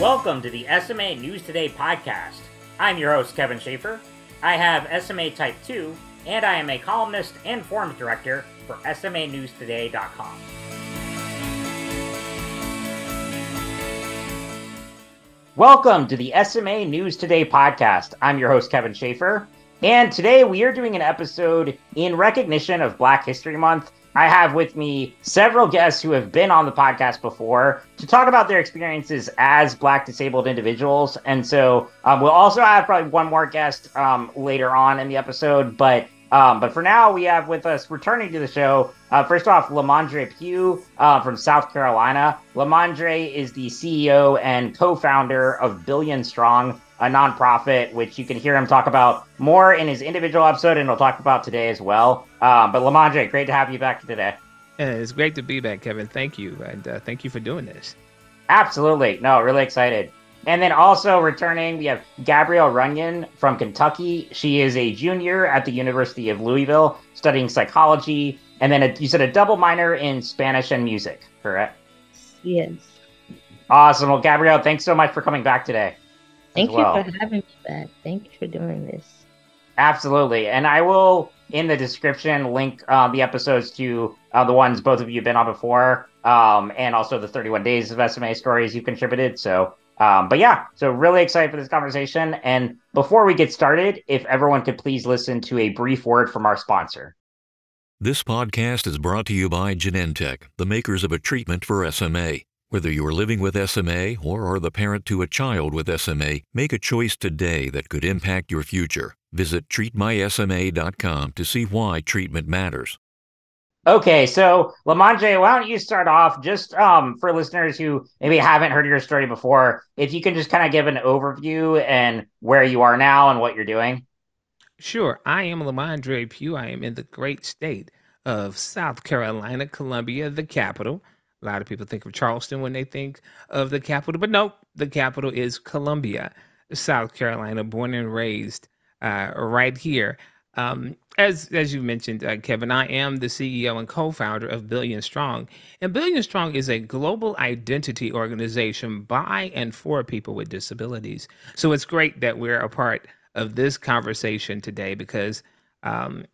Welcome to the SMA News Today podcast. I'm your host, Kevin Schaefer. I have SMA Type 2, and I am a columnist and forums director for SMANewsToday.com. Welcome to the SMA News Today podcast. I'm your host, Kevin Schaefer, and today we are doing an episode in recognition of Black History Month I have with me several guests who have been on the podcast before to talk about their experiences as Black disabled individuals. And so um, we'll also have probably one more guest um, later on in the episode. But um, but for now, we have with us returning to the show. Uh, first off, Lamondre Pugh uh, from South Carolina. Lamondre is the CEO and co-founder of Billion Strong, a nonprofit, which you can hear him talk about more in his individual episode, and we'll talk about today as well. Um, but Lamondre, great to have you back today. Yeah, it's great to be back, Kevin. Thank you, and uh, thank you for doing this. Absolutely, no, really excited. And then also returning, we have Gabrielle Runyon from Kentucky. She is a junior at the University of Louisville, studying psychology, and then a, you said a double minor in Spanish and music, correct? Yes. Awesome. Well, Gabrielle, thanks so much for coming back today. Thank you well. for having me back. Thank you for doing this. Absolutely. And I will, in the description, link uh, the episodes to uh, the ones both of you have been on before, um, and also the 31 days of SMA stories you've contributed. So, um, but yeah, so really excited for this conversation. And before we get started, if everyone could please listen to a brief word from our sponsor. This podcast is brought to you by Genentech, the makers of a treatment for SMA. Whether you're living with SMA or are the parent to a child with SMA, make a choice today that could impact your future. Visit treatmysma.com to see why treatment matters. Okay, so Lamondre, why don't you start off just um, for listeners who maybe haven't heard your story before, if you can just kind of give an overview and where you are now and what you're doing. Sure. I am Lamondre Pugh. I am in the great state of South Carolina, Columbia, the capital. A lot of people think of Charleston when they think of the capital, but no, the capital is Columbia, South Carolina, born and raised uh, right here. Um, as as you mentioned, uh, Kevin, I am the CEO and co-founder of Billion Strong, and Billion Strong is a global identity organization by and for people with disabilities. So it's great that we're a part of this conversation today because um,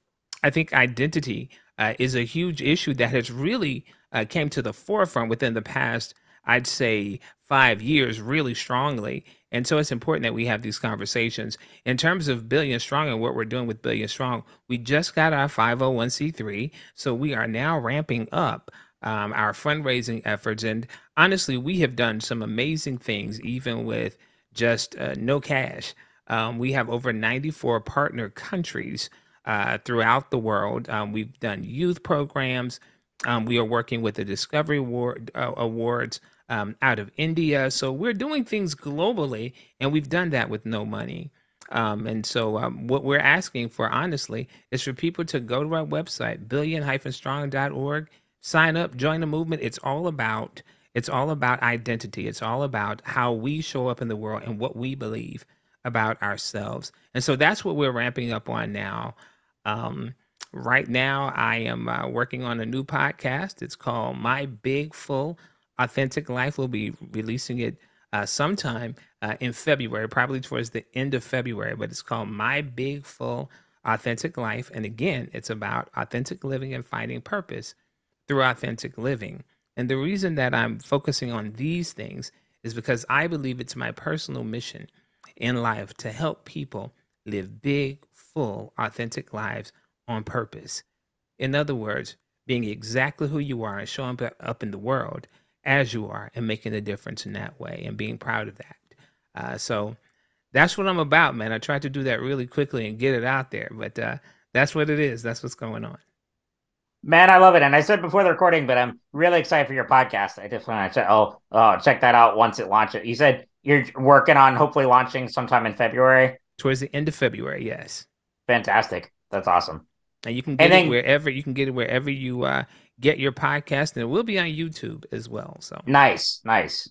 I think identity uh, is a huge issue that has really uh, came to the forefront within the past, I'd say, five years really strongly. And so it's important that we have these conversations. In terms of Billion Strong and what we're doing with Billion Strong, we just got our 501c3. So we are now ramping up um, our fundraising efforts. And honestly, we have done some amazing things, even with just uh, no cash. Um, we have over 94 partner countries uh, throughout the world. Um, we've done youth programs. Um, we are working with the Discovery Award, uh, Awards um, out of India. So we're doing things globally, and we've done that with no money. Um, and so um, what we're asking for, honestly, is for people to go to our website, billion-strong.org, sign up, join the movement. It's all about it's all about identity. It's all about how we show up in the world and what we believe about ourselves. And so that's what we're ramping up on now. Um, Right now, I am uh, working on a new podcast. It's called My Big Full Authentic Life. We'll be releasing it uh, sometime uh, in February, probably towards the end of February, but it's called My Big Full Authentic Life. And again, it's about authentic living and finding purpose through authentic living. And the reason that I'm focusing on these things is because I believe it's my personal mission in life to help people live big, full, authentic lives on purpose. In other words, being exactly who you are and showing up in the world as you are and making a difference in that way and being proud of that. Uh, so that's what I'm about, man. I tried to do that really quickly and get it out there, but uh, that's what it is. That's what's going on. Man, I love it. And I said before the recording, but I'm really excited for your podcast. I just want to check, oh, oh, check that out once it launches. You said you're working on hopefully launching sometime in February. Towards the end of February, yes. Fantastic. That's awesome and you can get then, it wherever you can get it wherever you uh, get your podcast, and it will be on YouTube as well. So nice, nice,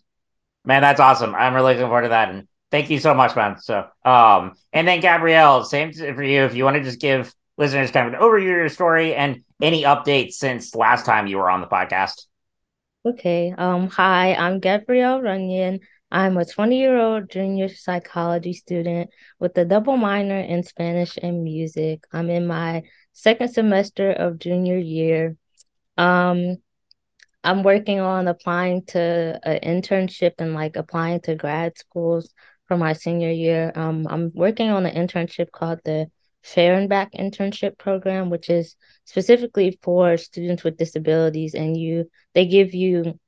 man. That's awesome. I'm really looking forward to that, and thank you so much, man. So, um, and then Gabrielle, same for you. If you want to just give listeners kind of an overview of your story and any updates since last time you were on the podcast. Okay. Um. Hi, I'm Gabrielle Runyon. I'm a 20 year old junior psychology student with a double minor in Spanish and music. I'm in my second semester of junior year. Um, I'm working on applying to an internship and like applying to grad schools for my senior year. Um, I'm working on an internship called the Fehrenbach internship program, which is specifically for students with disabilities, and you they give you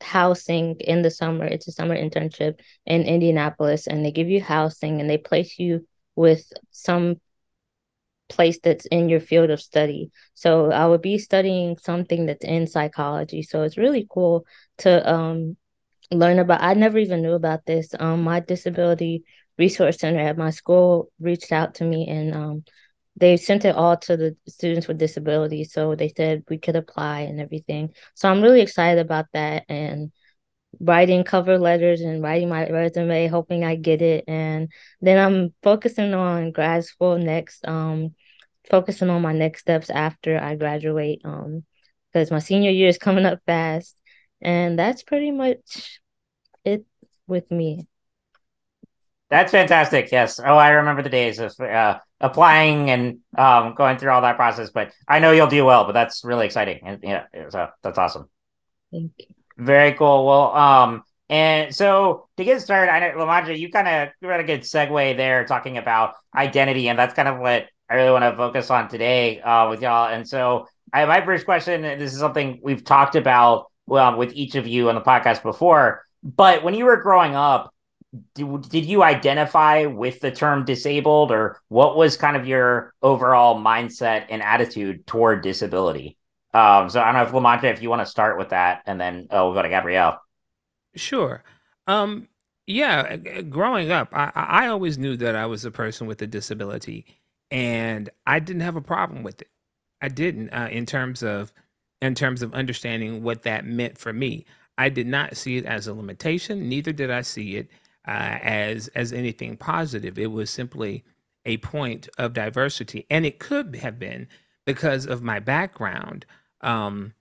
housing in the summer. It's a summer internship in Indianapolis, and they give you housing and they place you with some place that's in your field of study. So I would be studying something that's in psychology. So it's really cool to um learn about I never even knew about this. Um my disability resource center at my school reached out to me and um they sent it all to the students with disabilities. So they said we could apply and everything. So I'm really excited about that and writing cover letters and writing my resume, hoping I get it. And then I'm focusing on grad school next, um, focusing on my next steps after I graduate, um, because my senior year is coming up fast. And that's pretty much it with me. That's fantastic. Yes. Oh, I remember the days of uh, applying and um, going through all that process. But I know you'll do well. But that's really exciting, and yeah, so that's awesome. Thank you. Very cool. Well, um, and so to get started, I know Lamondre, you kind of you had a good segue there talking about identity, and that's kind of what I really want to focus on today uh, with y'all. And so, I my first question. And this is something we've talked about well with each of you on the podcast before. But when you were growing up, did, did you identify with the term disabled or what was kind of your overall mindset and attitude toward disability? Um, so I don't know if Lamondre, if you want to start with that and then oh, we'll go to Gabrielle. Sure. Um, yeah, growing up, I, I always knew that I was a person with a disability, and I didn't have a problem with it. I didn't, uh, in terms of in terms of understanding what that meant for me. I did not see it as a limitation, neither did I see it uh, as as anything positive. It was simply a point of diversity, and it could have been because of my background. Um,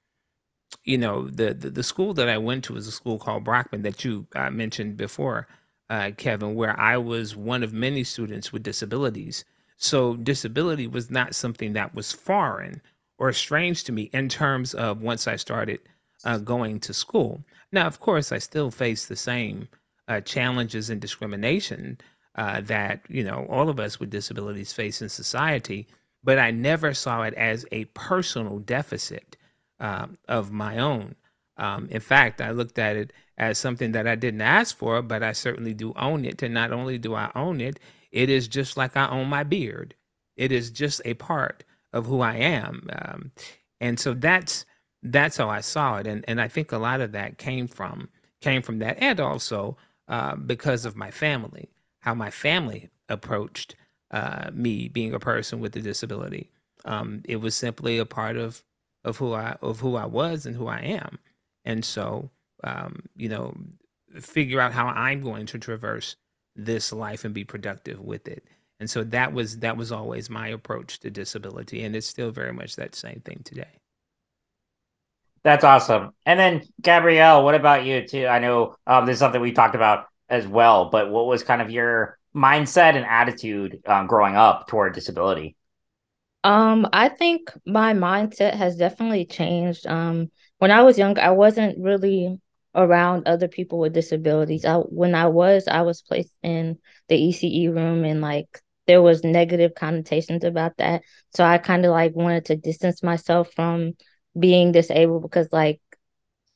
you know, the, the the school that I went to was a school called Brockman that you uh, mentioned before, uh, Kevin, where I was one of many students with disabilities. So disability was not something that was foreign or strange to me in terms of once I started uh, going to school. Now, of course, I still face the same uh, challenges and discrimination uh, that you know all of us with disabilities face in society, but I never saw it as a personal deficit um, of my own. Um, in fact, I looked at it as something that I didn't ask for, but I certainly do own it. And not only do I own it, it is just like I own my beard. It is just a part of who I am, um, and so that's that's how I saw it. And and I think a lot of that came from came from that, and also uh, because of my family, how my family approached uh, me being a person with a disability. Um, it was simply a part of of who I of who I was and who I am, and so um, you know, figure out how I'm going to traverse this life and be productive with it. And so that was that was always my approach to disability, and it's still very much that same thing today. That's awesome. And then Gabrielle, what about you too? I know um, this is something we talked about as well, but what was kind of your mindset and attitude um, growing up toward disability? Um, I think my mindset has definitely changed. Um, when I was young, I wasn't really around other people with disabilities. I when I was, I was placed in the ECE room and like there was negative connotations about that. So I kind of like wanted to distance myself from being disabled because like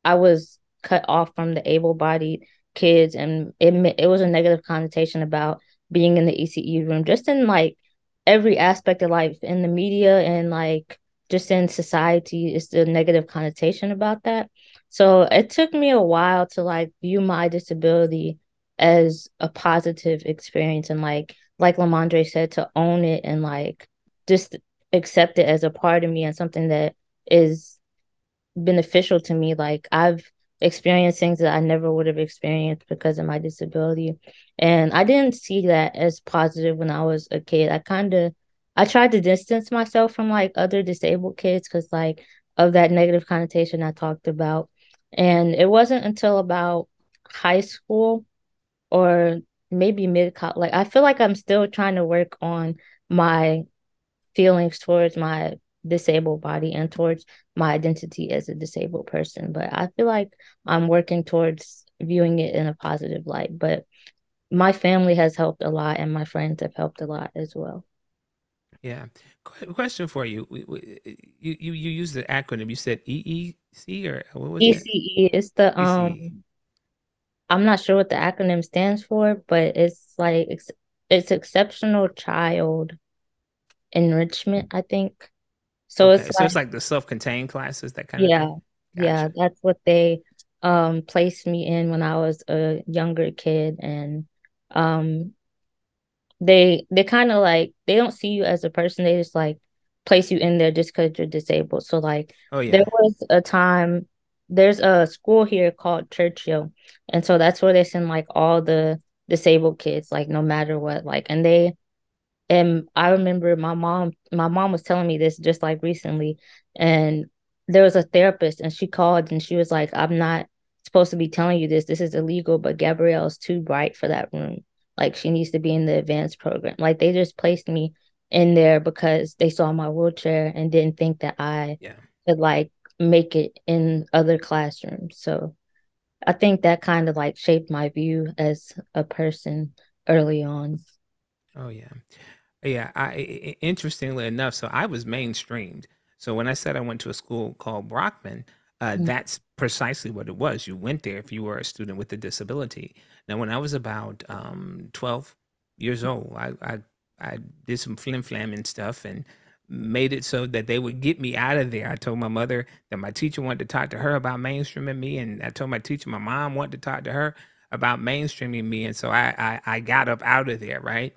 I was cut off from the able-bodied kids and it it was a negative connotation about being in the ECE room just in like every aspect of life in the media and like just in society is the negative connotation about that. So it took me a while to like view my disability as a positive experience and like like Lamondre said to own it and like just accept it as a part of me and something that is beneficial to me. Like I've experienced things that I never would have experienced because of my disability. And I didn't see that as positive when I was a kid. I kind of I tried to distance myself from like other disabled kids because like of that negative connotation I talked about. And it wasn't until about high school or maybe mid college. Like I feel like I'm still trying to work on my feelings towards my disabled body and towards my identity as a disabled person. But I feel like I'm working towards viewing it in a positive light. But my family has helped a lot and my friends have helped a lot as well. Yeah. question for you. You you you used the acronym. You said EEC or what was ECE. It? It's the um ECE. I'm not sure what the acronym stands for, but it's like it's, it's exceptional child enrichment, I think. So okay. it's so like, it's like the self-contained classes, that kind yeah, of. Gotcha. Yeah, that's what they um placed me in when I was a younger kid and um they they kind of like they don't see you as a person they just like place you in there just because you're disabled so like oh, yeah. there was a time there's a school here called churchill and so that's where they send like all the disabled kids like no matter what like and they and i remember my mom my mom was telling me this just like recently and there was a therapist and she called and she was like i'm not supposed to be telling you this this is illegal but gabrielle's too bright for that room like she needs to be in the advanced program. Like they just placed me in there because they saw my wheelchair and didn't think that I yeah. could like make it in other classrooms. So I think that kind of like shaped my view as a person early on. Oh yeah. Yeah, I interestingly enough, so I was mainstreamed. So when I said I went to a school called Brockman, uh, mm-hmm. That's precisely what it was. You went there if you were a student with a disability. Now, when I was about um, 12 years old, I, I, I did some flim flamming stuff and made it so that they would get me out of there. I told my mother that my teacher wanted to talk to her about mainstreaming me, and I told my teacher my mom wanted to talk to her about mainstreaming me, and so I I, I got up out of there, right?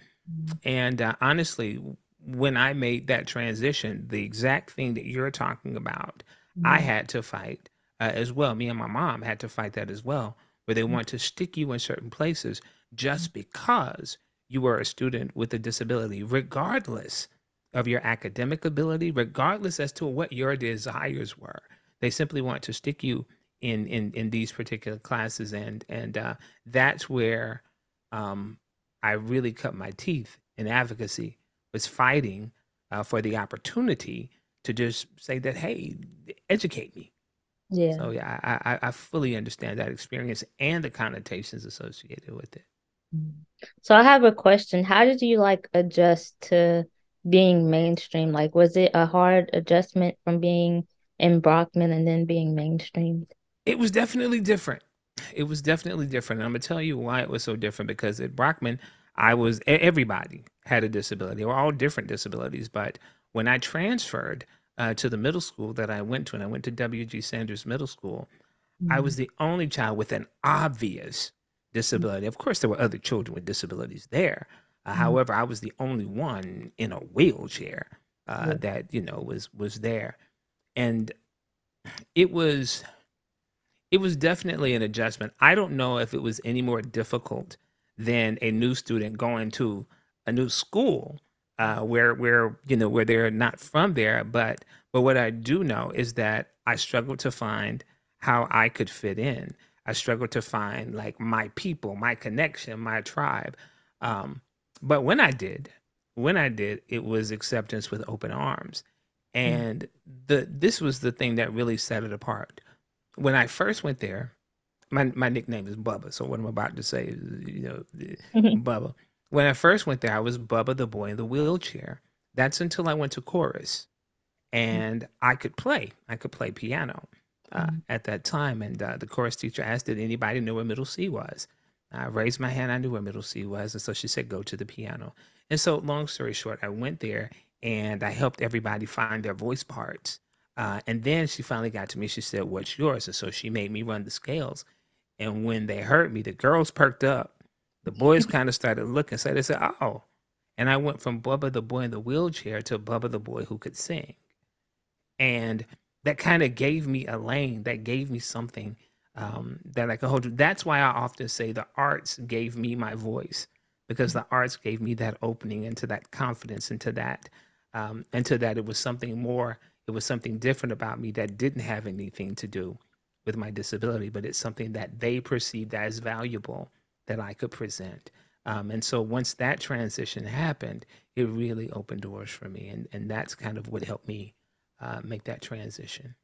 And uh, honestly, when I made that transition, the exact thing that you're talking about I mm-hmm. had to fight uh, as well. Me and my mom had to fight that as well, where they mm-hmm. want to stick you in certain places just mm-hmm. because you were a student with a disability, regardless of your academic ability, regardless as to what your desires were. They simply want to stick you in in in these particular classes, and and uh, that's where um, I really cut my teeth in advocacy was fighting uh, for the opportunity to just say that, hey, educate me. Yeah. So yeah, I, I, I fully understand that experience and the connotations associated with it. Mm-hmm. So I have a question. How did you like adjust to being mainstream? Like, was it a hard adjustment from being in Brockman and then being mainstream? It was definitely different. It was definitely different. And I'm gonna tell you why it was so different because at Brockman, I was everybody had a disability. They were all different disabilities, but when I transferred uh, to the middle school that I went to, and I went to W.G. Sanders Middle School, mm-hmm. I was mm. the only child with an obvious disability. Of course, there were other children with disabilities there. Uh, mm-hmm. However, I was the only one in a wheelchair uh, yeah. that you know was was there, and it was it was definitely an adjustment. I don't know if it was any more difficult than a new student going to a new school uh, where where you know where they're not from there. But but what I do know is that I struggled to find how I could fit in. I struggled to find like my people, my connection, my tribe. Um, but when I did, when I did, it was acceptance with open arms. Hmm. And the this was the thing that really set it apart. When I first went there, my my nickname is Bubba. So what I'm about to say is, you know, Bubba. When I first went there, I was Bubba the boy in the wheelchair. That's until I went to chorus, mm. and I could play. I could play piano uh, mm-hmm. at that time. And uh, the chorus teacher asked, "Did anybody know where middle C was?" I raised my hand. I knew where middle C was, and so she said, "Go to the piano." And so, long story short, I went there and I helped everybody find their voice parts. Uh, and then she finally got to me. She said, "What's yours?" And so she made me run the scales. And when they heard me, the girls perked up the boys kind of started looking. So they said, "Oh," and I went from Bubba the boy in the wheelchair to Bubba the boy who could sing, and that kind of gave me a lane. That gave me something um, that I could hold. To. That's why I often say the arts gave me my voice because the arts gave me that opening into that confidence, into that, um, into that it was something more. It was something different about me that didn't have anything to do with my disability, but it's something that they perceived as valuable that I could present. Um, and so once that transition happened, it really opened doors for me. And, and that's kind of what helped me uh, make that transition.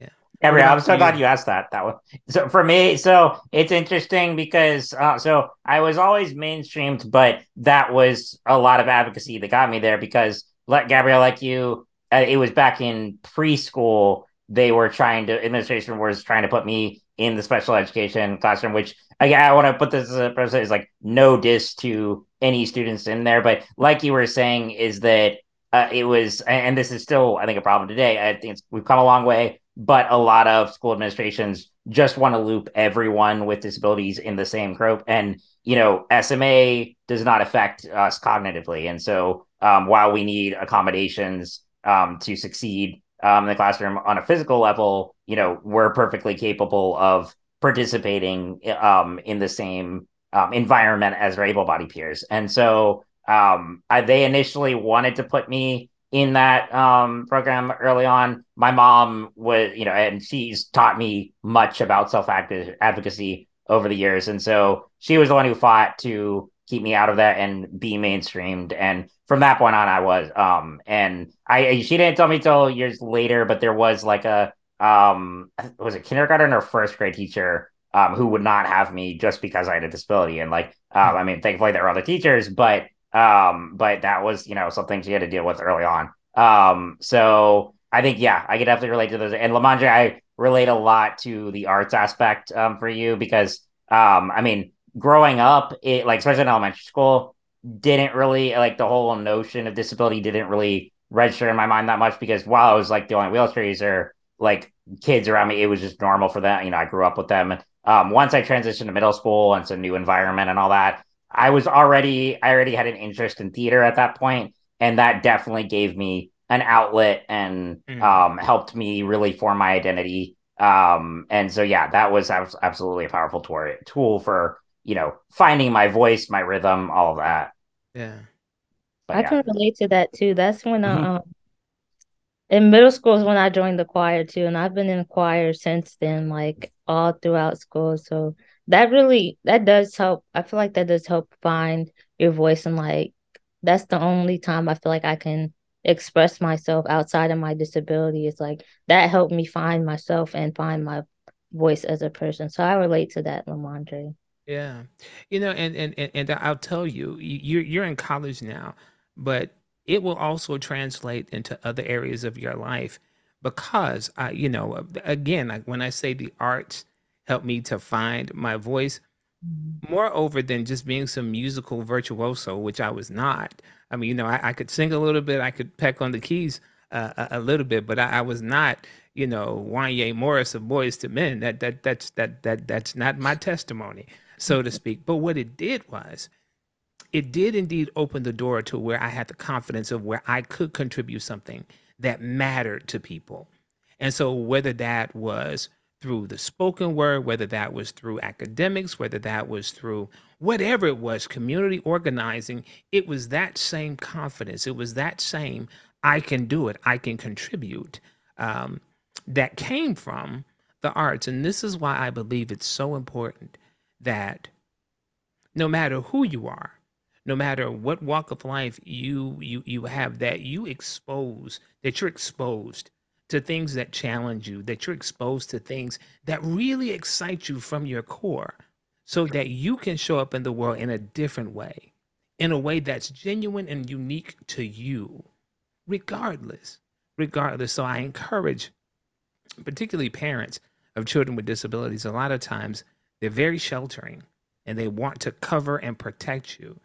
Yeah. Gabrielle, I'm so glad you asked that. That was so for me. So it's interesting because uh, so I was always mainstreamed, but that was a lot of advocacy that got me there because, let Gabrielle, like you, uh, it was back in preschool. They were trying to administration was trying to put me in the special education classroom, which again, I want to put this as a process is like no diss to any students in there, but like you were saying, is that uh, it was, and this is still, I think, a problem today. I think we've come a long way, but a lot of school administrations just want to loop everyone with disabilities in the same group, and you know, SMA does not affect us cognitively, and so um, while we need accommodations um, to succeed um, in the classroom on a physical level, you know, we're perfectly capable of participating um, in the same um, environment as our able-bodied peers. And so I, they initially wanted to put me in that um, program early on. My mom was, you know, and she's taught me much about self advocacy over the years, and so she was the one who fought to keep me out of that and be mainstreamed. And from that point on, I was. Um, and I she didn't tell me till years later, but there was like a um was it kindergarten or first grade teacher um who would not have me just because I had a disability and like um I mean thankfully there were other teachers but um but that was you know something she had to deal with early on um so I think yeah I could definitely relate to those and Lamondre I relate a lot to the arts aspect um for you because um I mean growing up it like especially in elementary school didn't really like the whole notion of disability didn't really register in my mind that much because while I was like the only wheelchair user like kids around me, it was just normal for them. You know, I grew up with them. Um, once I transitioned to middle school and it's a new environment and all that, I was already I already had an interest in theater at that point, and that definitely gave me an outlet and mm. um, helped me really form my identity. Um, and so yeah, that was absolutely a powerful tool tool for you know finding my voice, my rhythm, all of that. Yeah, but, I yeah. can relate to that too. That's when mm-hmm. um, in middle school is when I joined the choir too, and I've been in choir since then, like all throughout school. So that really that does help. I feel like that does help find your voice, and like that's the only time I feel like I can express myself outside of my disability. It's like that helped me find myself and find my voice as a person. So I relate to that, Lamondre. Yeah, you know, and and and, and I'll tell you, you're you're in college now, but it will also translate into other areas of your life because I, you know, again, like when I say the arts helped me to find my voice, mm-hmm. moreover than just being some musical virtuoso, which I was not. I mean, you know, I, I could sing a little bit, I could peck on the keys uh, a, a, little bit, but I, I, was not, you know, Wanya Morris of Boyz II Men. That that that's that that that's not my testimony, so to speak. But what it did was it did indeed open the door to where I had the confidence of where I could contribute something that mattered to people. And so, whether that was through the spoken word, whether that was through academics, whether that was through whatever it was, community organizing, it was that same confidence. It was that same, I can do it, I can contribute, um, that came from the arts. And this is why I believe it's so important that no matter who you are, no matter what walk of life you you you have that you expose that you're exposed to things that challenge you that you're exposed to things that really excite you from your core so that you can show up in the world in a different way in a way that's genuine and unique to you regardless regardless. So i encourage particularly parents of children with disabilities a lot of times they're very sheltering and they want to cover and protect you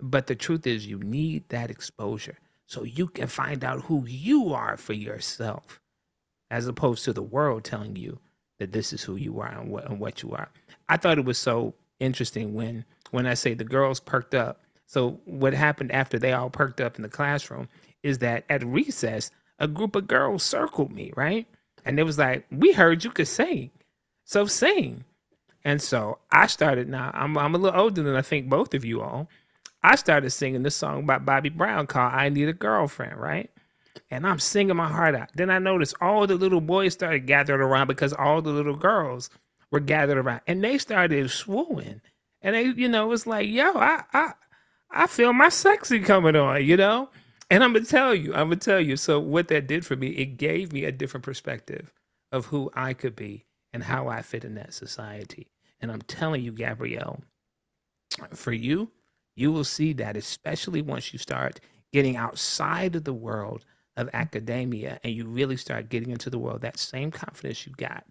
but the truth is, you need that exposure so you can find out who you are for yourself, as opposed to the world telling you that this is who you are and what, and what you are. I thought it was so interesting when when I say the girls perked up. So what happened after they all perked up in the classroom is that at recess, a group of girls circled me, right? And it was like, "We heard you could sing, so sing." And so I started. Now I'm I'm a little older than I think both of you all. I started singing this song by Bobby Brown called I Need a Girlfriend, right? And I'm singing my heart out. Then I noticed all the little boys started gathering around because all the little girls were gathered around, and they started swooning, and they, you know, it was like, yo, I, I, I feel my sexy coming on, you know. And I'm gonna tell you, I'm gonna tell you. So what that did for me, it gave me a different perspective of who I could be and how I fit in that society. And I'm telling you, Gabrielle, for you, you will see that, especially once you start getting outside of the world of academia and you really start getting into the world, that same confidence you got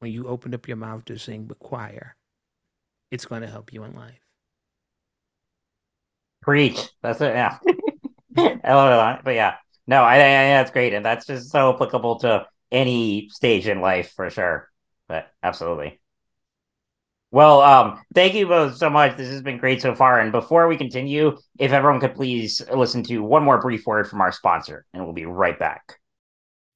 when you opened up your mouth to sing the choir, it's going to help you in life. Preach. That's it. Yeah. I love it. But yeah, no, I, I that's great. And that's just so applicable to any stage in life for sure. But absolutely. Well, um, thank you both so much. This has been great so far. And before we continue, if everyone could please listen to one more brief word from our sponsor, and we'll be right back.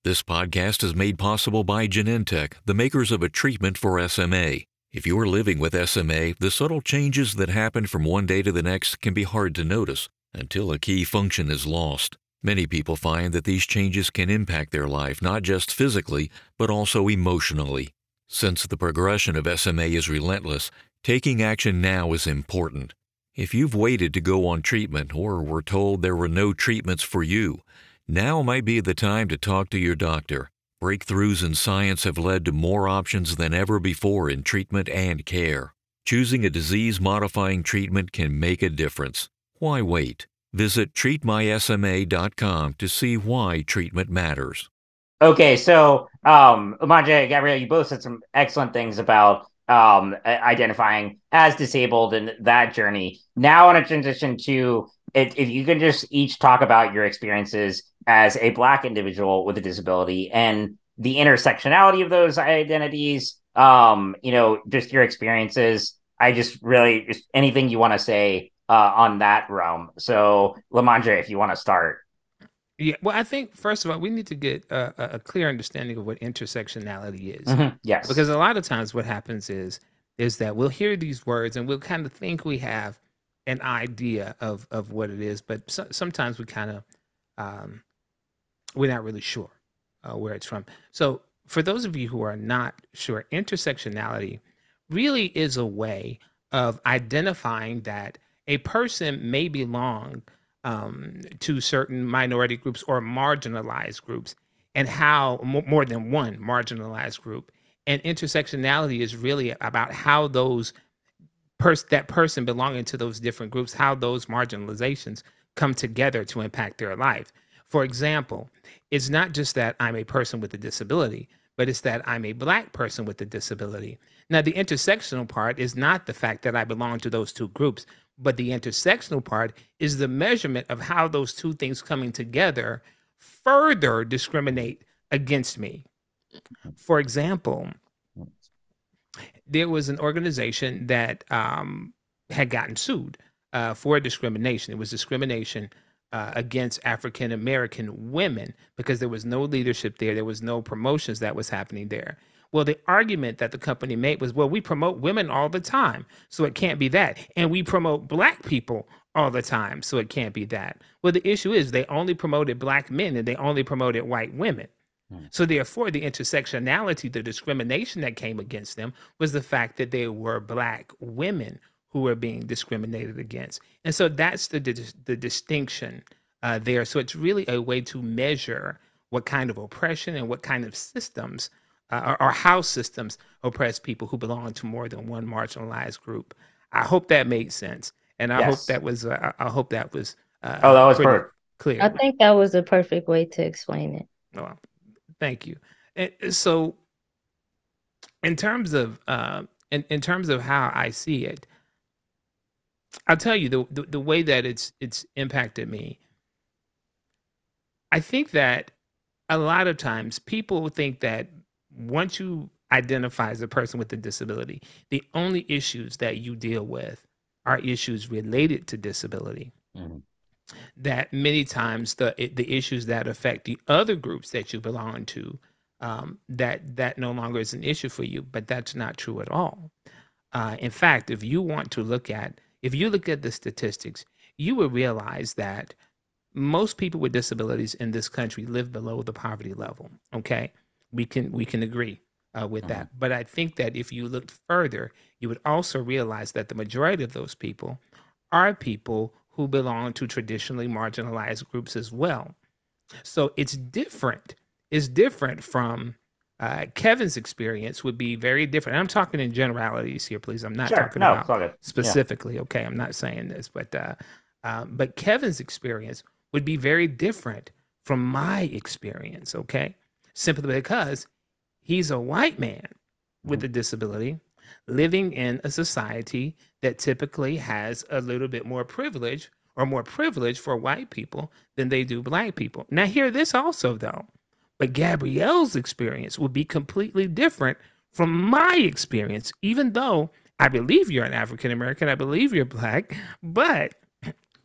This podcast is made possible by Genentech, the makers of a treatment for SMA. If you're living with SMA, the subtle changes that happen from one day to the next can be hard to notice until a key function is lost. Many people find that these changes can impact their life not just physically, but also emotionally. Since the progression of SMA is relentless, taking action now is important. If you've waited to go on treatment or were told there were no treatments for you, now might be the time to talk to your doctor. Breakthroughs in science have led to more options than ever before in treatment and care. Choosing a disease modifying treatment can make a difference. Why wait? Visit treatmysma.com to see why treatment matters. Okay, so um, Lamondre, Gabrielle, you both said some excellent things about um, identifying as disabled and that journey. Now, I a transition to if, if you can just each talk about your experiences as a Black individual with a disability and the intersectionality of those identities. Um, you know, just your experiences. I just really just anything you want to say uh, on that realm. So, Lamondre, if you want to start. Yeah, well, I think first of all, we need to get a, a clear understanding of what intersectionality is. Mm-hmm. Yes, because a lot of times what happens is is that we'll hear these words and we'll kind of think we have an idea of of what it is, but so, sometimes we kind of um, we're not really sure uh, where it's from. So, for those of you who are not sure, intersectionality really is a way of identifying that a person may belong um, to certain minority groups or marginalized groups, and how more than one marginalized group. And intersectionality is really about how those pers- that person belonging to those different groups, how those marginalizations come together to impact their life. For example, it's not just that I'm a person with a disability, but it's that I'm a black person with a disability. Now, the intersectional part is not the fact that I belong to those two groups, but the intersectional part is the measurement of how those two things coming together further discriminate against me. For example, there was an organization that um, had gotten sued uh, for discrimination. It was discrimination uh, against African American women because there was no leadership there, there was no promotions that was happening there. Well, the argument that the company made was, well, we promote women all the time, so it can't be that. And we promote black people all the time, so it can't be that. Well, the issue is they only promoted black men and they only promoted white women. Hmm. So therefore, the intersectionality, the discrimination that came against them was the fact that they were black women who were being discriminated against. And so that's the the distinction uh, there. So it's really a way to measure what kind of oppression and what kind of systems uh, or, or how systems oppress people who belong to more than one marginalized group. I hope that made sense, and I yes. hope that was uh, I hope that was uh, oh that was perfect. clear. I think that was a perfect way to explain it. Well, thank you. And so, in terms of uh, in in terms of how I see it, I'll tell you the, the the way that it's it's impacted me. I think that a lot of times people think that once you identify as a person with a disability, the only issues that you deal with are issues related to disability. Mm-hmm. That many times the the issues that affect the other groups that you belong to, um, that that no longer is an issue for you. But that's not true at all. Uh, in fact, if you want to look at if you look at the statistics, you will realize that most people with disabilities in this country live below the poverty level. Okay, we can we can agree uh, with that. But I think that if you looked further, you would also realize that the majority of those people are people who belong to traditionally marginalized groups as well. So it's different. It's different from uh, Kevin's experience would be very different. I'm talking in generalities here, please. I'm not Sure. talking No, about good. Yeah. specifically. Okay, I'm not saying this, but uh, um, but Kevin's experience would be very different from my experience. Okay, simply because he's a white man with Mm-hmm. a disability living in a society that typically has a little bit more privilege or more privilege for white people than they do black people. Now, hear this also, though. But Gabrielle's experience would be completely different from my experience, even though I believe you're an African American, I believe you're black, but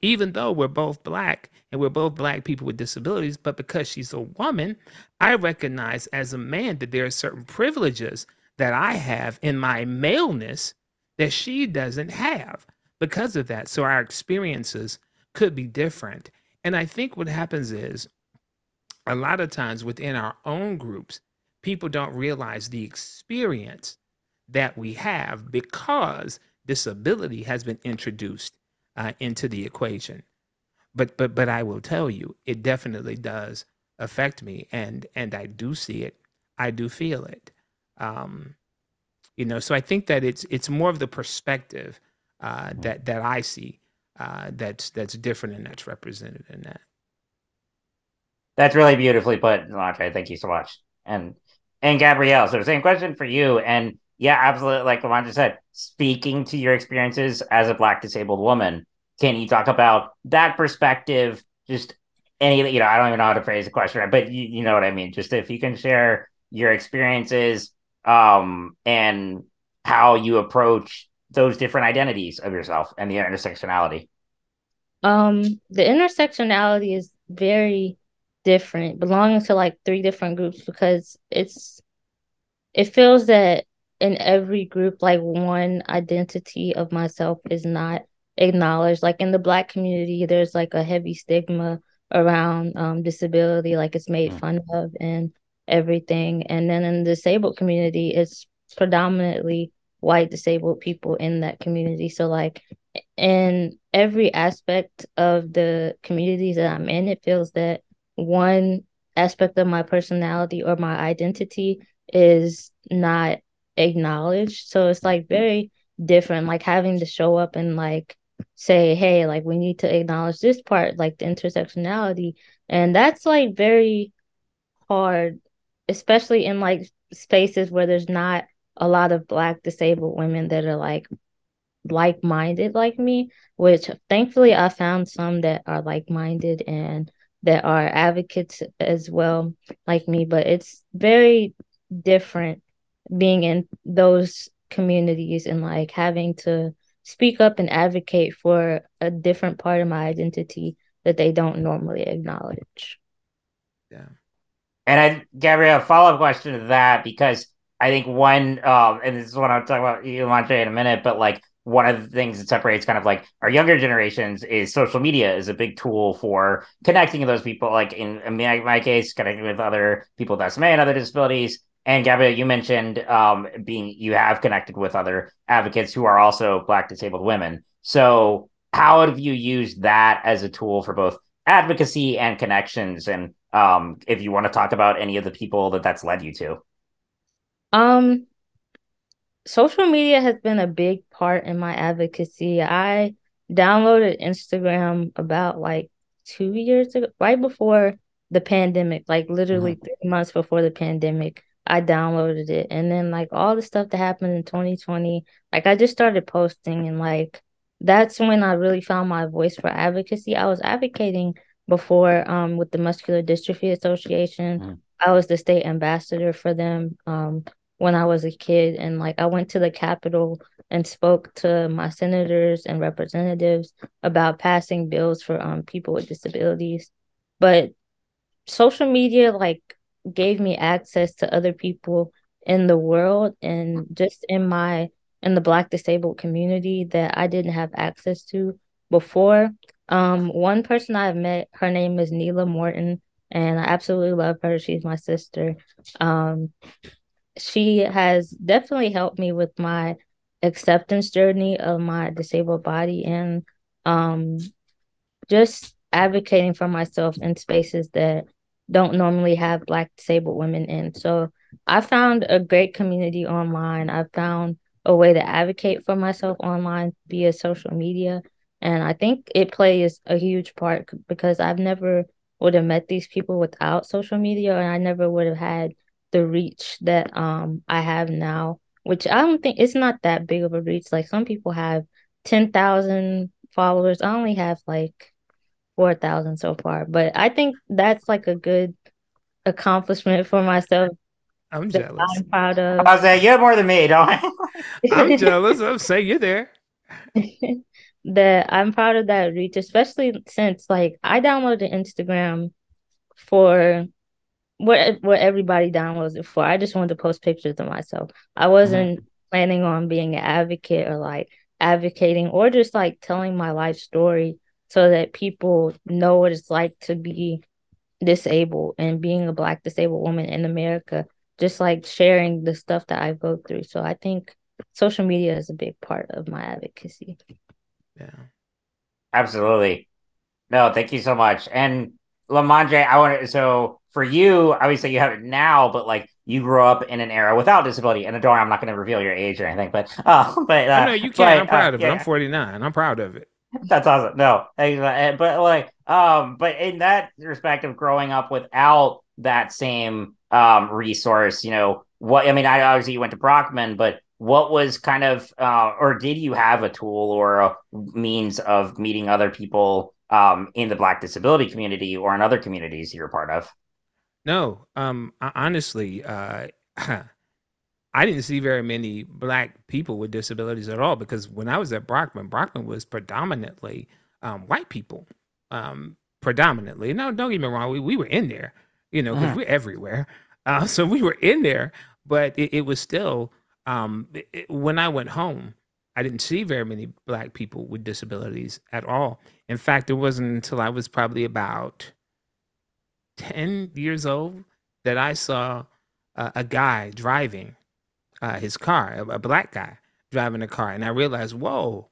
even though we're both black and we're both black people with disabilities, but because she's a woman, I recognize as a man that there are certain privileges that I have in my maleness that she doesn't have because of that. So our experiences could be different. And I think what happens is a lot of times within our own groups, people don't realize the experience that we have because disability has been introduced uh, into the equation. But but but I will tell you, it definitely does affect me, and and I do see it, I do feel it. Um, you know, so I think that it's it's more of the perspective uh, that that I see uh, that's that's different and that's represented in that. That's really beautifully put, Lamondre. Thank you so much. And and Gabrielle, so same question for you. And yeah, absolutely. Like Lamondre said, speaking to your experiences as a Black disabled woman, can you talk about that perspective? Just any, you know, I don't even know how to phrase the question? But you, you know what I mean. Just if you can share your experiences um, and how you approach those different identities of yourself and the intersectionality. Um, the intersectionality is very different, belonging to like three different groups because it's it feels that in every group, like one identity of myself is not acknowledged. Like in the Black community, there's like a heavy stigma around um, disability, like it's made Mm. fun of and everything. And then in the disabled community, it's predominantly white disabled people in that community. So like in every aspect of the communities that I'm in, it feels that one aspect of my personality or my identity is not acknowledged. So it's like very different, like having to show up and like say, hey, like we need to acknowledge this part, like the intersectionality. And that's like very hard, especially in like spaces where there's not a lot of Black disabled women that are like like minded like me, which thankfully I found some that are like minded and that are advocates as well, like me. But it's very different being in those communities and like having to speak up and advocate for a different part of my identity that they don't normally acknowledge. Yeah. And I, Gabrielle, follow up question to that because I think one, um, and this is what I'll talk about you, Lamondre, in a minute, but like one of the things that separates kind of like our younger generations is social media is a big tool for connecting those people. Like in, in my, my case, connecting with other people with SMA and other disabilities. And Gabrielle, you mentioned um, being you have connected with other advocates who are also Black disabled women. So how have you used that as a tool for both advocacy and connections? And um, if you want to talk about any of the people that that's led you to. Um, social media has been a big part in my advocacy. I downloaded Instagram about like two years ago, right before the pandemic, like literally Mhm. three months before the pandemic. I downloaded it. And then like all the stuff that happened in 2020, like I just started posting and like that's when I really found my voice for advocacy. I was advocating before um with the Muscular Dystrophy Association. Mhm. I was the state ambassador for them um when I was a kid and like I went to the Capitol and spoke to my senators and representatives about passing bills for um people with disabilities. But social media like gave me access to other people in the world and just in my in the Black disabled community that I didn't have access to before. Um, one person I've met, her name is Neela Morton, and I absolutely love her. She's my sister. Um, she has definitely helped me with my acceptance journey of my disabled body and um just advocating for myself in spaces that don't normally have black disabled women in. So I found a great community online. I found a way to advocate for myself online via social media. And I think it plays a huge part because I've never would have met these people without social media and I never would have had the reach that um I have now, which I don't think it's not that big of a reach. Like some people have 10,000 followers. I only have like 4,000 so far, but I think that's like a good accomplishment for myself I'm jealous. I'm proud of. I was like, you have more than me, don't I? I'm jealous. I'm saying you're there. that I'm proud of that reach, especially since like I downloaded Instagram for what what everybody downloads it for. I just wanted to post pictures of myself. I mm-hmm. wasn't planning on being an advocate or like advocating or just like telling my life story so that people know what it's like to be disabled and being a black disabled woman in America, just like sharing the stuff that I go through. So I think social media is a big part of my advocacy. Yeah. Absolutely. No, thank you so much. And Lamondre, I want to, so for you, obviously you have it now, but like you grew up in an era without disability. And Adora, I'm not going to reveal your age or anything, but, uh, but, uh, no, you can't. I'm uh, proud of it. yeah. I'm 49. I'm proud of it. That's awesome. No, eh, but like, um, but in that respect of growing up without that same um resource, you know, what I mean, I obviously you went to Brockman, but what was kind of, uh, or did you have a tool or a means of meeting other people um in the Black disability community or in other communities you're part of? No, um, honestly, uh, I didn't see very many black people with disabilities at all because when I was at Brockman, Brockman was predominantly um, white people, um, predominantly. No, don't get me wrong, we, we were in there, you know, because Mhm. we're everywhere. Uh, so we were in there, but it, it was still, um, it- when I went home, I didn't see very many black people with disabilities at all. In fact, it wasn't until I was probably about 10 years old that I saw uh, a guy driving uh, his car, a, a black guy driving a car, and I realized, whoa,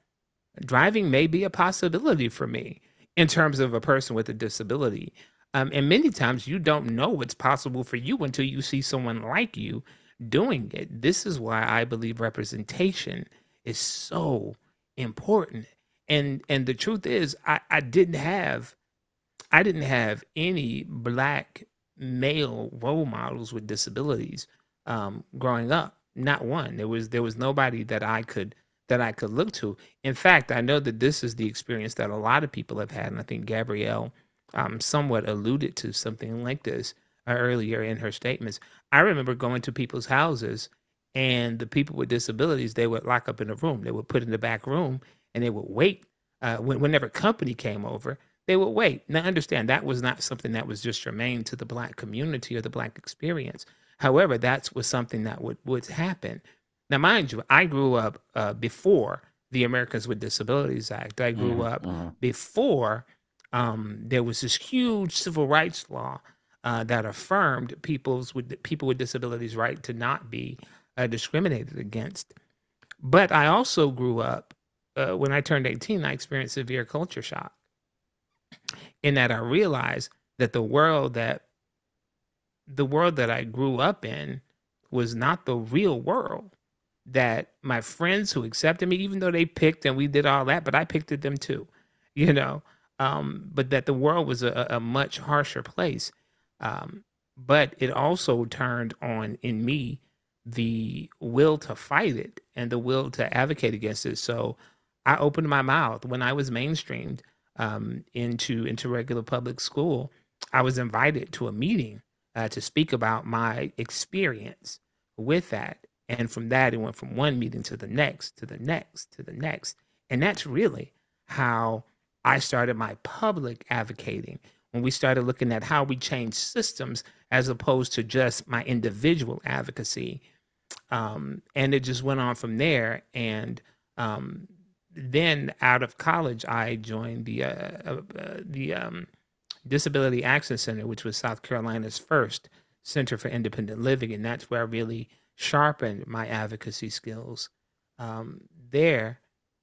driving may be a possibility for me in terms of a person with a disability. Um, and many times you don't know what's possible for you until you see someone like you doing it. This is why I believe representation is so important. And and the truth is, I, I didn't have I didn't have any black male role models with disabilities um, growing up. Not one. There was there was nobody that I could that I could look to. In fact, I know that this is the experience that a lot of people have had, and I think Gabrielle um, somewhat alluded to something like this uh, earlier in her statements. I remember going to people's houses, and the people with disabilities they would lock up in a room. They would put in the back room, and they would wait. Uh, whenever company came over, they would wait. Now, understand that was not something that was just germane to the black community or the black experience. However, that was something that would, would happen. Now, mind you, I grew up uh, before the Americans with Disabilities Act. I grew Mhm, up mhm. before um, there was this huge civil rights law uh, that affirmed people's with people with disabilities' right to not be uh, discriminated against. But I also grew up uh, when I turned 18. I experienced severe culture shock in that I realized that the world that the world that I grew up in was not the real world. That my friends who accepted me, even though they picked and we did all that, but I picked at them too, you know. Um, but that the world was a, a much harsher place. Um, but it also turned on in me the will to fight it and the will to advocate against it. So I opened my mouth when I was mainstreamed um, into into regular public school. I was invited to a meeting uh, to speak about my experience with that. And from that, it went from one meeting to the next, to the next, to the next. And that's really how I started my public advocating when we started looking at how we change systems as opposed to just my individual advocacy. Um, and it just went on from there. And um, then out of college, I joined the uh, uh, uh, the um, Disability Action Center, which was South Carolina's first center for independent living, and that's where I really sharpened my advocacy skills um, there.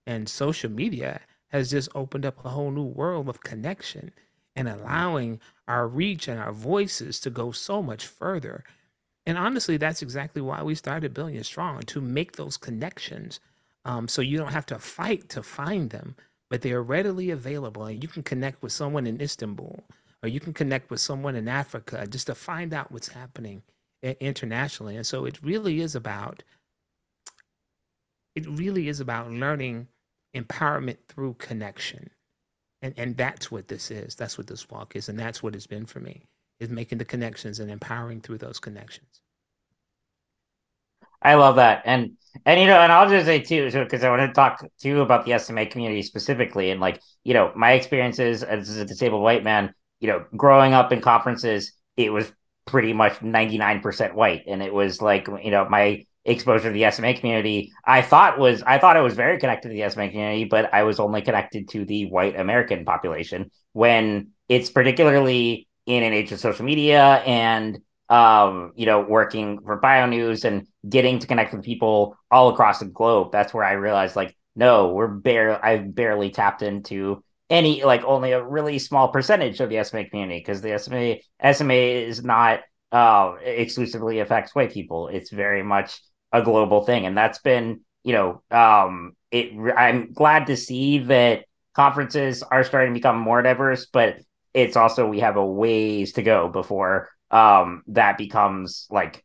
And social media has just opened up a whole new world of connection and allowing our reach and our voices to go so much further. And honestly, that's exactly why we started Billion Strong to make those connections um, so you don't have to fight to find them, but they are readily available. And you can connect with someone in Istanbul or you can connect with someone in Africa just to find out what's happening internationally. And so it really is about it really is about learning empowerment through connection. And and that's what this is. That's what this walk is. And that's what it's been for me, is making the connections and empowering through those connections. I love that. And and you know, and I'll just say too, because I want to talk to you about the SMA community specifically, and like you know, my experiences as a disabled white man, you know, growing up in conferences, it was pretty much ninety nine percent white, and it was like you know, my exposure to the SMA community, I thought was I thought I was very connected to the SMA community, but I was only connected to the white American population. When it's particularly in an age of social media and um, you know, working for BioNews and getting to connect with people all across the globe, that's where I realized like, no, we're bare I've barely tapped into any like only a really small percentage of the SMA community because the SMA SMA is not uh, exclusively affects white people. It's very much a global thing, and that's been you know um, it. I'm glad to see that conferences are starting to become more diverse, but it's also we have a ways to go before um, that becomes like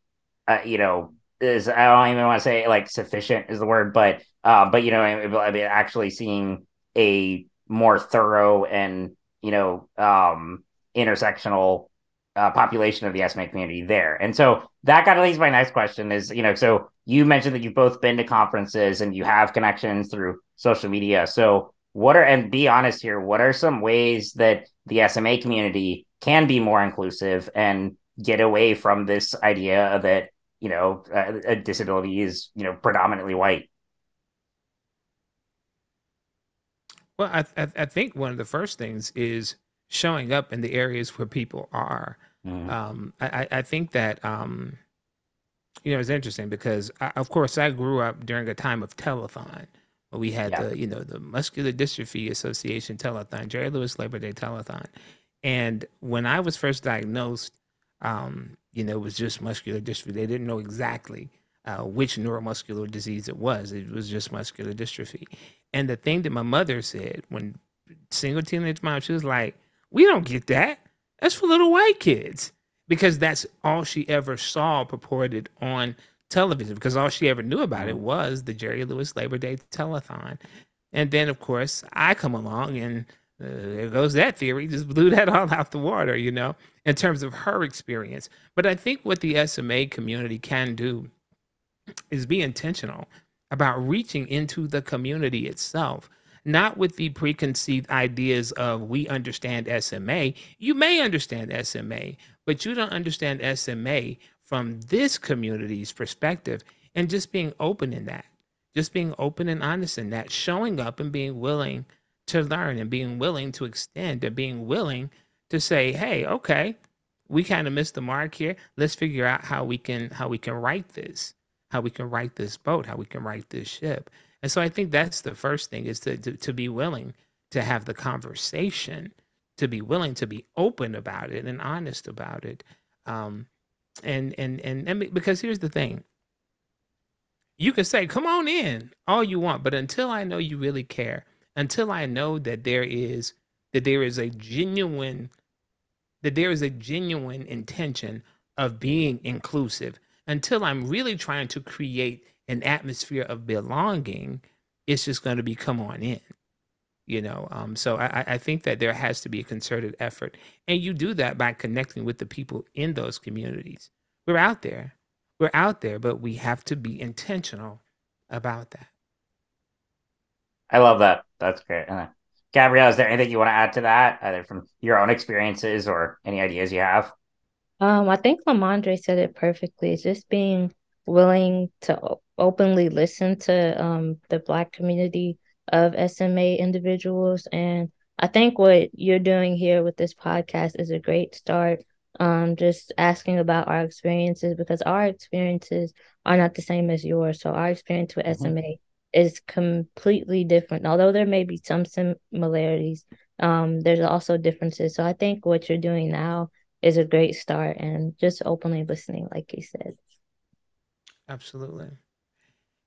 uh, you know is I don't even want to say like sufficient is the word, but uh, but you know I mean actually seeing a more thorough and you know um, intersectional uh, population of the SMA community there. And so that kind of leads my next question is, you know, so you mentioned that you've both been to conferences and you have connections through social media. So what are, and be honest here, what are some ways that the SMA community can be more inclusive and get away from this idea that, you know, a, a disability is, you know, predominantly white? Well, I, I, I think one of the first things is showing up in the areas where people are. Mm. Um, I, I think that um, you know it's interesting because I, of course I grew up during a time of telethon. We had yeah. the you know the Muscular Dystrophy Association telethon, Jerry Lewis Labor Day telethon, and when I was first diagnosed, um, you know, it was just muscular dystrophy. They didn't know exactly uh, which neuromuscular disease it was. It was just muscular dystrophy. And the thing that my mother said when single teenage mom, she was like, we don't get that. That's for little white kids. Because that's all she ever saw purported on television. Because all she ever knew about it mm-hmm. was the Jerry Lewis Labor Day telethon. And then, of course, I come along and uh, there goes that theory. Just blew that all out the water, you know, in terms of her experience. But I think what the SMA community can do is be intentional about reaching into the community itself not with the preconceived ideas of we understand SMA. You may understand SMA, but you don't understand SMA from this community's perspective and just being open in that, just being open and honest in that, showing up and being willing to learn and being willing to extend and being willing to say, hey, okay, we kind of missed the mark here. Let's figure out how we can how we can right this, how we can right this boat, how we can right this ship. And so I think that's the first thing is to, to, to be willing to have the conversation, to be willing to be open about it and honest about it. Um, and, and, and, and because here's the thing, you can say, come on in all you want, but until I know you really care, until I know that there is, that there is a genuine, that there is a genuine intention of being inclusive, until I'm really trying to create an atmosphere of belonging, it's just going to be come on in. You know, um, so I, I think that there has to be a concerted effort, and you do that by connecting with the people in those communities. We're out there, we're out there, but we have to be intentional about that. I love that. That's great. Uh, Gabrielle, is there anything you want to add to that, either from your own experiences or any ideas you have? Um, I think Lamondre said it perfectly. It's just being willing to openly listen to um, the Black community of SMA individuals. And I think what you're doing here with this podcast is a great start um, just asking about our experiences because our experiences are not the same as yours. So our experience with mm-hmm. Is completely different. Although there may be some similarities, um, there's also differences. So I think what you're doing now is a great start and just openly listening, like you said. Absolutely.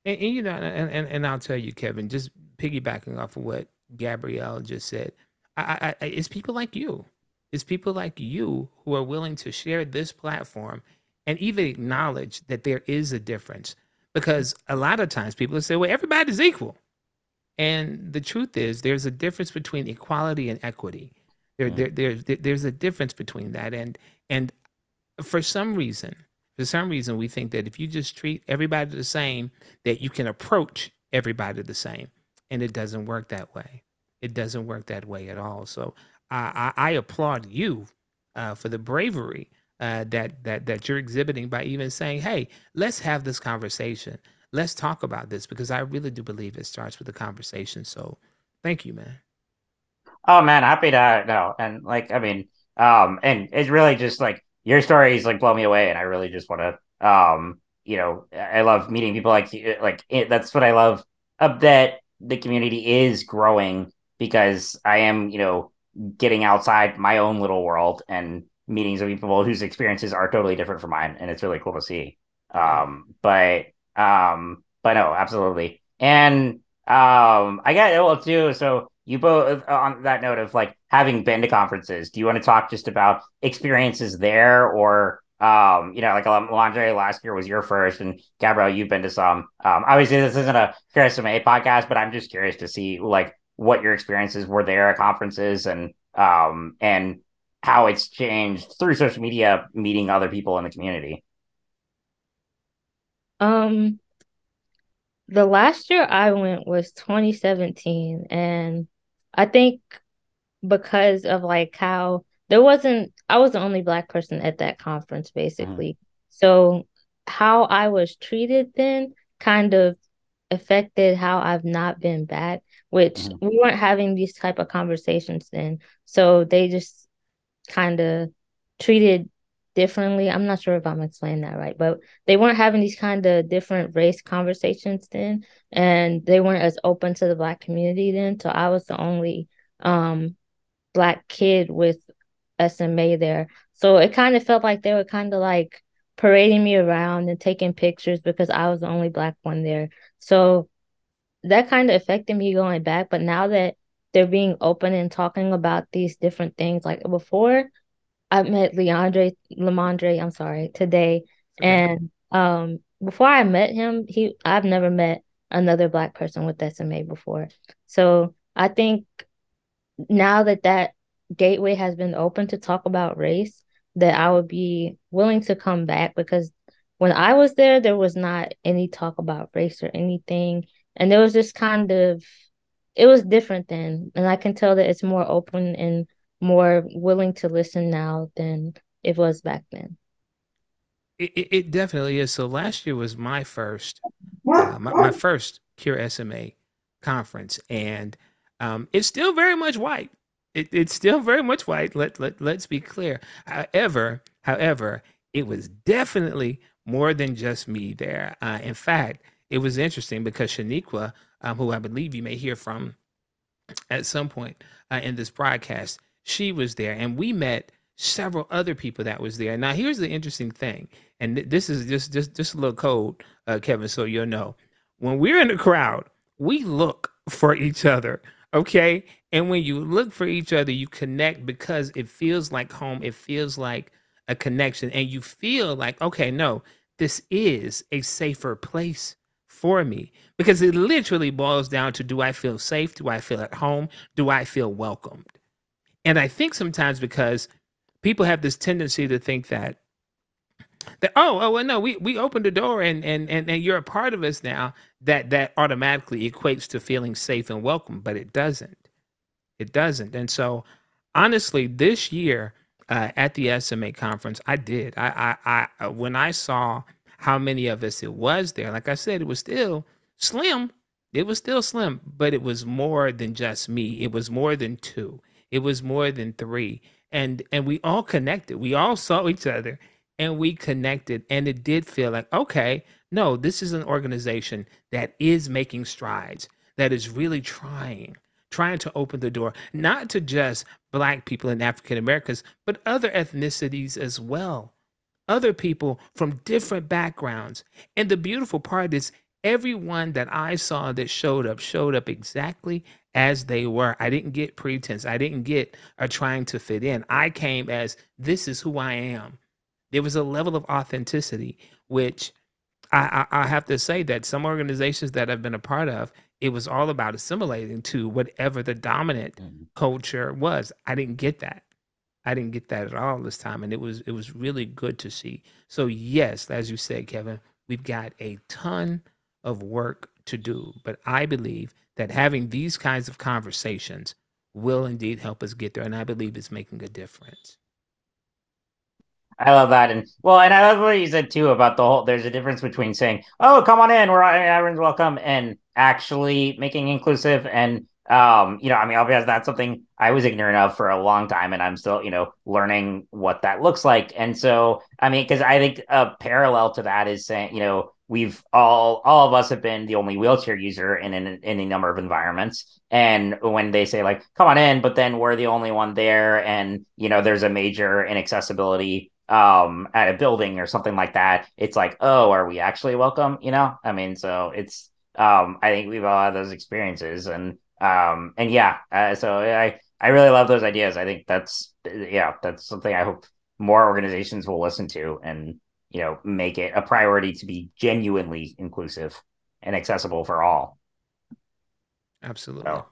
And, and you know, and, and, and I'll tell you, Kevin, just piggybacking off of what Gabrielle just said, I, I, I, it's people like you. It's people like you who are willing to share this platform and even acknowledge that there is a difference. Because a lot of times people say, well, everybody's equal. And the truth is, there's a difference between equality and equity. There, mm. there, there's, there's a difference between that. And, and for some reason, for some reason, we think that if you just treat everybody the same, that you can approach everybody the same. And it doesn't work that way. It doesn't work that way at all. So I, I, I applaud you uh, for the bravery uh, that that that you're exhibiting by even saying, "Hey, let's have this conversation. Let's talk about this," because I really do believe it starts with a conversation. So, thank you, man. Oh man, happy to know. And like, I mean, um, and it's really just like your stories like blow me away, and I really just want to, um, you know, I love meeting people like you. Like it, that's what I love. Of that the community is growing because I am, you know, getting outside my own little world and meeting of people whose experiences are totally different from mine, and it's really cool to see. Um, but um, but no, absolutely. And um, I got well too. So you both on that note of like having been to conferences, do you want to talk just about experiences there or um, you know, like Lamondre last year was your first, and Gabrielle, you've been to some. Um, obviously, this isn't a SMA podcast, but I'm just curious to see like what your experiences were there at conferences and um and how it's changed through social media, meeting other people in the community. Um, the last year I went was 2017, and I think because of like how there wasn't, I was the only black person at that conference basically. Mm-hmm. So how I was treated then kind of affected how I've not been back, which mm-hmm. we weren't having these type of conversations then. So they just kind of treated differently. I'm not sure if I'm explaining that right, but they weren't having these kind of different race conversations then, and they weren't as open to the black community then. So I was the only um black kid with SMA there. So it kind of felt like they were kind of like parading me around and taking pictures because I was the only black one there. So that kind of affected me going back. But now that they're being open and talking about these different things, like before, I met Leandre Lamondre, I'm sorry, today. And um before I met him, he I've never met another black person with SMA before. So I think now that that gateway has been open to talk about race, that I would be willing to come back because when I was there, there was not any talk about race or anything. And there was this kind of, it was different then. And I can tell that it's more open and more willing to listen now than it was back then. It, it definitely is. So last year was my first, uh, my, my first Cure SMA conference, and um, it's still very much white. It, it's still very much white. Let let let's be clear. However, however, it was definitely more than just me there. Uh, in fact, it was interesting because Shaniqua, um, who I believe you may hear from at some point uh, in this broadcast, she was there, and we met several other people that was there. Now, here's the interesting thing, and th- this is just just just a little code, uh, Kevin, so you'll know. When we're in the crowd, we look for each other, okay? And when you look for each other, you connect because it feels like home. It feels like a connection, and you feel like, okay, no, this is a safer place for me because it literally boils down to do I feel safe? Do I feel at home? Do I feel welcomed? And I think sometimes because people have this tendency to think that that oh oh well no we we opened the door and and and, and you're a part of us now that that automatically equates to feeling safe and welcome but it doesn't it doesn't and so honestly this year uh, at the SMA conference I did I, I I when I saw how many of us it was there like I said it was still slim it was still slim but it was more than just me it was more than two it was more than three. and and we all connected. We all saw each other and we connected and it did feel like okay, no, this is an organization that is making strides, that is really trying trying to open the door not to just black people and African Americans, but other ethnicities as well. Other people from different backgrounds. And the beautiful part is everyone that I saw that showed up showed up exactly as they were. I didn't get pretense. I didn't get a trying to fit in. I came as this is who I am. There was a level of authenticity, which I, I, I have to say that some organizations that I've been a part of, it was all about assimilating to whatever the dominant mm-hmm. culture was. I didn't get that. I didn't get that at all this time, and it was it was really good to see. So yes, as you said, Kevin, we've got a ton of work to do, but I believe that having these kinds of conversations will indeed help us get there, and I believe it's making a difference. I love that, and well, and I love what you said too about the whole. There's a difference between saying, "Oh, come on in, we're everyone's welcome," and actually making inclusive. And um, you know, I mean, obviously that's something I was ignorant of for a long time, and I'm still, you know, learning what that looks like. And so, I mean, because I think a parallel to that is saying, you know, we've all all of us have been the only wheelchair user in in, in a number of environments. And when they say like come on in but then we're the only one there and you know there's a major inaccessibility um at a building or something like that it's like oh are we actually welcome? You know? I mean so it's um i think we've all had those experiences and um and yeah uh, so i i really love those ideas i think that's yeah that's something i hope more organizations will listen to and you know make it a priority to be genuinely inclusive and accessible for all absolutely so,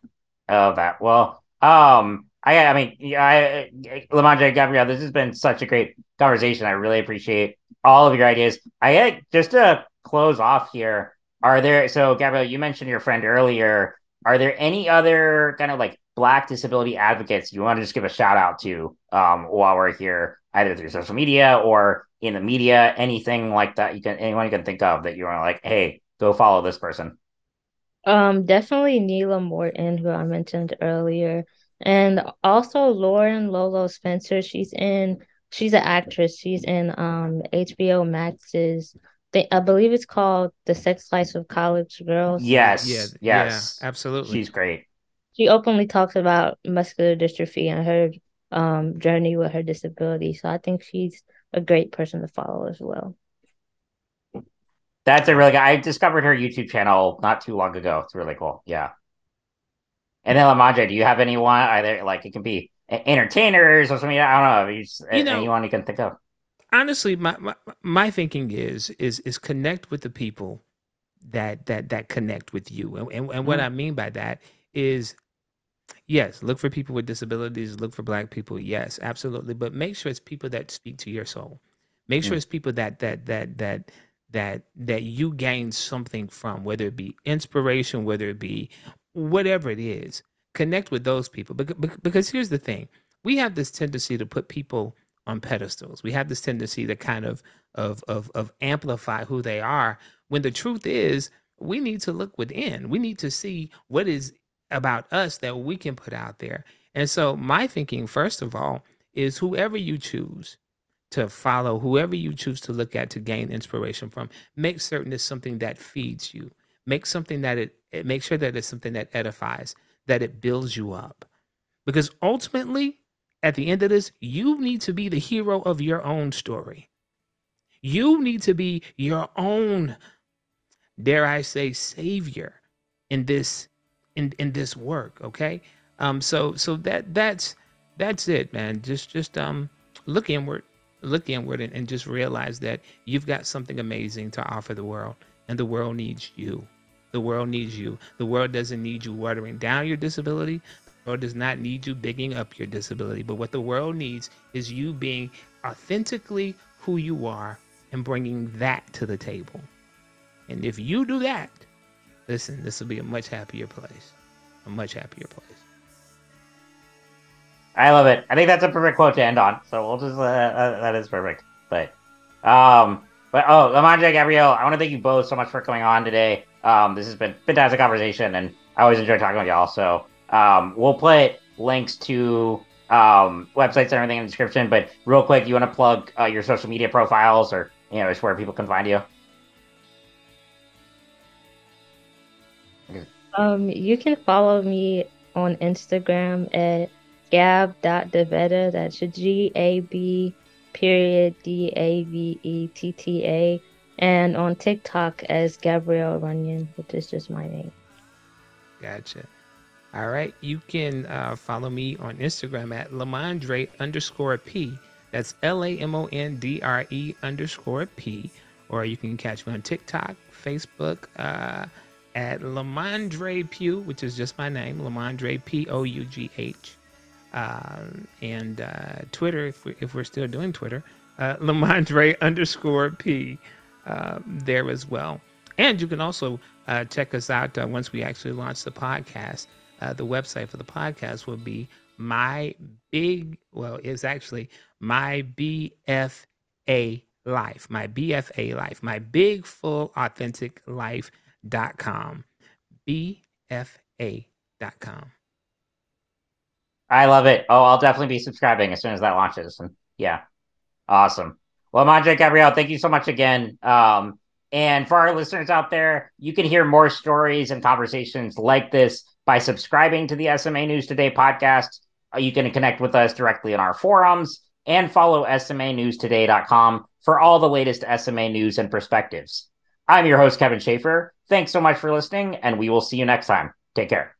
love that well um I, I mean, yeah, I, Lamondre Gabriel, this has been such a great conversation. I really appreciate all of your ideas. I just to close off here. Are there so Gabriel, You mentioned your friend earlier. Are there any other kind of like Black disability advocates you want to just give a shout out to um, while we're here, either through social media or in the media, anything like that? You can anyone you can think of that you want to like, hey, go follow this person. Um, definitely Neela Morton, who I mentioned earlier. And also Lauren Lolo Spencer, she's in she's an actress. She's in um HBO Max's I believe it's called The Sex Life of College Girls. Yes. Yeah, yes. Yeah, absolutely. She's great. She openly talks about muscular dystrophy and her um journey with her disability. So I think she's a great person to follow as well. That's a really good. I discovered her YouTube channel not too long ago. It's really cool. Yeah. And then Lamondre, do you have anyone either like it can be entertainers or something? I don't know. You, just, you know, anyone you can think of. Honestly, my, my my thinking is is is connect with the people that that that connect with you, and and, and mm-hmm. what I mean by that is yes, look for people with disabilities, look for Black people, yes, absolutely, but make sure it's people that speak to your soul. Make sure mm-hmm. it's people that that that that that that you gain something from, whether it be inspiration, whether it be whatever it is, connect with those people. because Because here's the thing we have this tendency to put people on pedestals. We have this tendency to kind of of of of amplify who they are when the truth is we need to look within. We need to see what is about us that we can put out there. And so my thinking first of all is whoever you choose to follow, whoever you choose to look at to gain inspiration from, make certain it's something that feeds you, make something that it, it make sure that it's something that edifies that it builds you up because ultimately at the end of this you need to be the hero of your own story you need to be your own dare i say savior in this in in this work okay um so so that that's that's it man just just um look inward look inward and, and just realize that you've got something amazing to offer the world and the world needs you. The world needs you. The world doesn't need you watering down your disability. World does not need you bigging up your disability. But what the world needs is you being authentically who you are and bringing that to the table. And if you do that, listen, this will be a much happier place. A much happier place. I love it. I think that's a perfect quote to end on. So we'll just uh, uh, that is perfect. But um, but oh, Lamondre Gabrielle, I want to thank you both so much for coming on today. Um, this has been fantastic conversation, and I always enjoy talking with y'all. So um, we'll put links to um, websites and everything in the description. But real quick, you want to plug uh, your social media profiles or you know just where people can find you? Um, you can follow me on Instagram at gab.davetta. That's G A B period D A V E T T A. And on TikTok as Gabrielle Runyon, which is just my name. Gotcha. All right. You can uh, follow me on Instagram at Lamondre underscore P. That's L A M O N D R E underscore P. Or you can catch me on TikTok, Facebook, uh, at Lamondre Pough, which is just my name, Lamondre P O U G H, um, and uh, Twitter if we if we're still doing Twitter, uh, Lamondre underscore P, um, there as well. And you can also uh, check us out uh, once we actually launch the podcast. Uh, the website for the podcast will be my big well it's actually my bfa life my bfa life my big full authentic life dot com. BFA dot com. I love it. Oh, I'll definitely be subscribing as soon as that launches. And yeah, awesome. Well, Manje Gabrielle, thank you so much again. Um, and for our listeners out there, you can hear more stories and conversations like this by subscribing to the SMA News Today podcast. Uh, you can connect with us directly in our forums and follow SMANewsToday.com for all the latest SMA news and perspectives. I'm your host, Kevin Schaefer. Thanks so much for listening, and we will see you next time. Take care.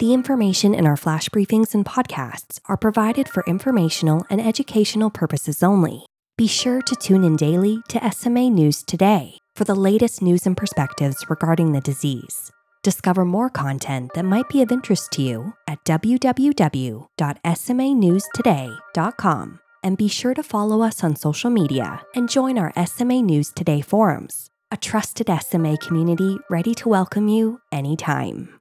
The information in our flash briefings and podcasts are provided for informational and educational purposes only. Be sure to tune in daily to SMA News Today for the latest news and perspectives regarding the disease. Discover more content that might be of interest to you at www.smanewstoday.com and be sure to follow us on social media and join our SMA News Today forums, a trusted SMA community ready to welcome you anytime.